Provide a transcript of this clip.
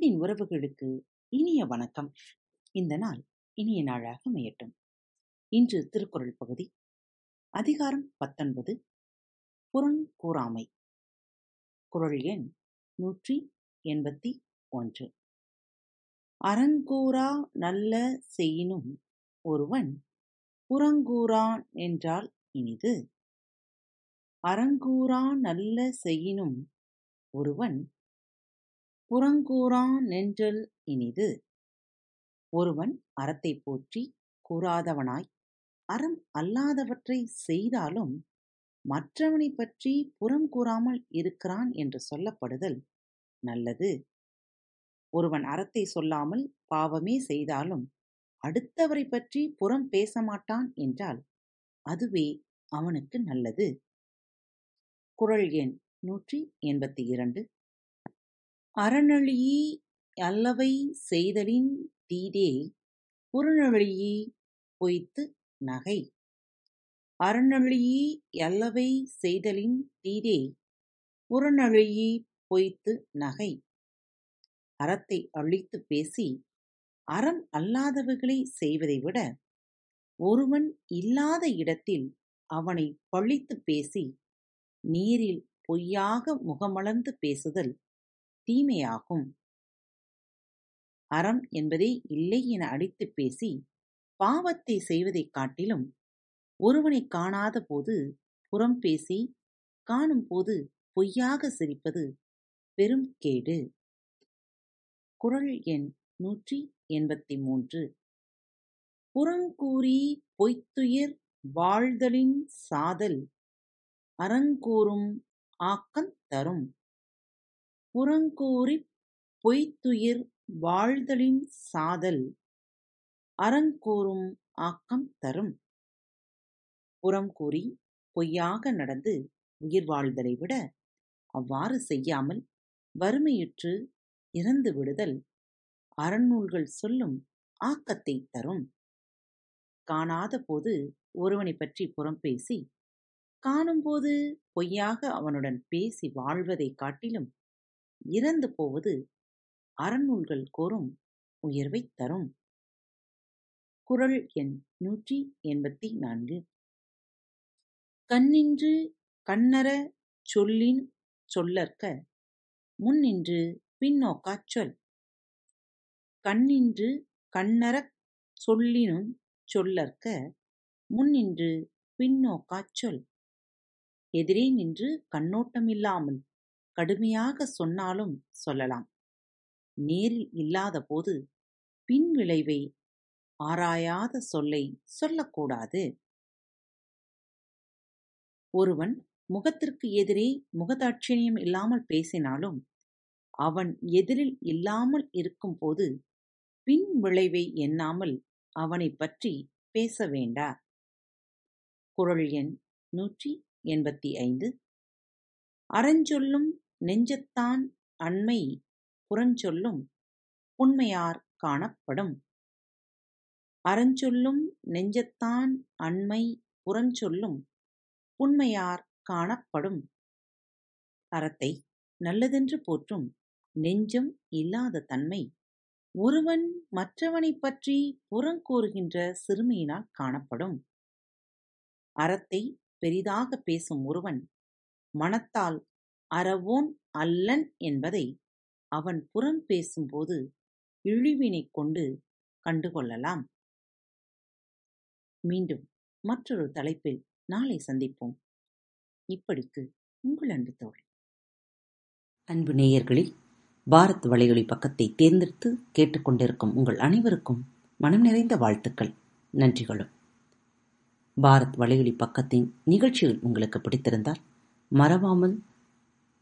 அன்பின் உறவுகளுக்கு இனிய வணக்கம். இந்த நாள் இனிய நாளாக அமையட்டும். இன்று திருக்குறள் பகுதி அதிகாரம் பத்தொன்பது புறங்கூறாமை. குறள் எண் நூற்றி எண்பத்தி ஒன்று. அறங்கூறா நல்ல செய்யினும் ஒருவன் புறங்கூறான் என்றால் இனிது. அறங்கூறா நல்ல செய்யினும் ஒருவன் புறங்கூறான் நென்றல் இனிது. ஒருவன் அறத்தை போற்றி கூறாதவனாய் அறம் அல்லாதவற்றை செய்தாலும் மற்றவனைப் பற்றி புறம் கூறாமல் இருக்கிறான் என்று சொல்லப்படுதல் நல்லது. ஒருவன் அறத்தை சொல்லாமல் பாவமே செய்தாலும் அடுத்தவரை பற்றி புறம் பேச மாட்டான் என்றால் அதுவே அவனுக்கு நல்லது. குறள் எண் நூற்றி எண்பத்தி இரண்டு அல்லவை செய்தலின் தீதே புறநழியி பொய்த்து நகை. அறநழியி அல்லவை செய்தலின் தீதே புறநழியி பொய்த்து நகை. அறத்தை அழித்து பேசி அறம் அல்லாதவைகளைச் செய்வதை விட ஒருவன் இல்லாத இடத்தில் அவனை பழித்து பேசி நீரில் பொய்யாக முகமளர்ந்து பேசுதல் தீமையாகும். அறம் என்பதே இல்லை என அடித்துப் பேசி பாவத்தை செய்வதைக் காட்டிலும் ஒருவனை காணாத போது புறம் பேசி காணும் போது பொய்யாக சிரிப்பது பெரும் கேடு. குரல் எண் நூற்றி எண்பத்தி மூன்று புறங்கூறி பொய்த்துயிர் வாழ்தலின் சாதல் அறங்கூறும் ஆக்கந் தரும். புறங்கூறிப் பொய்த்துயிர் வாழ்தலின் சாதல் அறங்கூறும் ஆக்கம் தரும். புறம் கூறி பொய்யாக நடந்து உயிர் வாழ்தலை விட அவ்வாறு செய்யாமல் வறுமையுற்று இறந்து விடுதல் அறநூல்கள் சொல்லும் ஆக்கத்தை தரும். காணாத போது ஒருவனைப் பற்றி புறம் பேசி காணும்போது பொய்யாக அவனுடன் பேசி வாழ்வதைக் காட்டிலும் இறந்து போவது அறநூல்கள் கோரும் உயர்வைத் தரும். குரல் எண் நூற்றி எண்பத்தி நான்கு. கண்ணின்று கண்ணற சொல்லின் சொல்லற்க முன்னின்று பின்னோக்காச் சொல். கண்ணின்று கண்ணறச் சொல்லினும் சொல்லற்க முன்னின்று பின்னோக்காச் சொல். எதிரே நின்று கண்ணோட்டமில்லாமல் கடுமையாக சொன்னாலும் சொல்லலாம். நேரில் இல்லாத போது பின் விளைவை ஆராயாத சொல்லை சொல்லக்கூடாது. ஒருவன் முகத்திற்கு எதிரே முகதாட்சிணியம் இல்லாமல் பேசினாலும் அவன் எதிரில் இல்லாமல் இருக்கும்போது பின் விளைவை எண்ணாமல் அவனைப் பற்றி பேச வேண்டா குரல் எண் நூற்றி எண்பத்தி ஐந்து. அறஞ்சொல்லும் நெஞ்சத்தான் அண்மை புறஞ்சொல்லும் புண்மையார் காணப்படும். அறஞ்சொல்லும் நெஞ்சத்தான் அண்மை புறஞ்சொல்லும் புண்மையார் காணப்படும். அறத்தை நல்லதென்று போற்றும் நெஞ்சம் இல்லாத தன்மை ஒருவன் மற்றவனைப் பற்றி புறங்கூறுகின்ற சிறுமையினால் காணப்படும். அறத்தை பெரிதாக பேசும் ஒருவன் மனத்தால் அறவோன் அல்லன் என்பதை அவன் புறம் பேசும்போது இழிவினைக் கொண்டு கண்டுகொள்ளலாம். மீண்டும் மற்றொரு தலைப்பில் நாளை சந்திப்போம். இப்படிக்கு உங்கள் அன்பு தோழி. அன்பு நேயர்களில் பாரத் வலையொலி பக்கத்தை தேர்ந்தெடுத்து கேட்டுக்கொண்டிருக்கும் உங்கள் அனைவருக்கும் மனம் நிறைந்த வாழ்த்துக்கள் நன்றிகளும். பாரத் வலையொலி பக்கத்தின் நிகழ்ச்சிகள் உங்களுக்கு பிடித்திருந்தால் மறவாமல்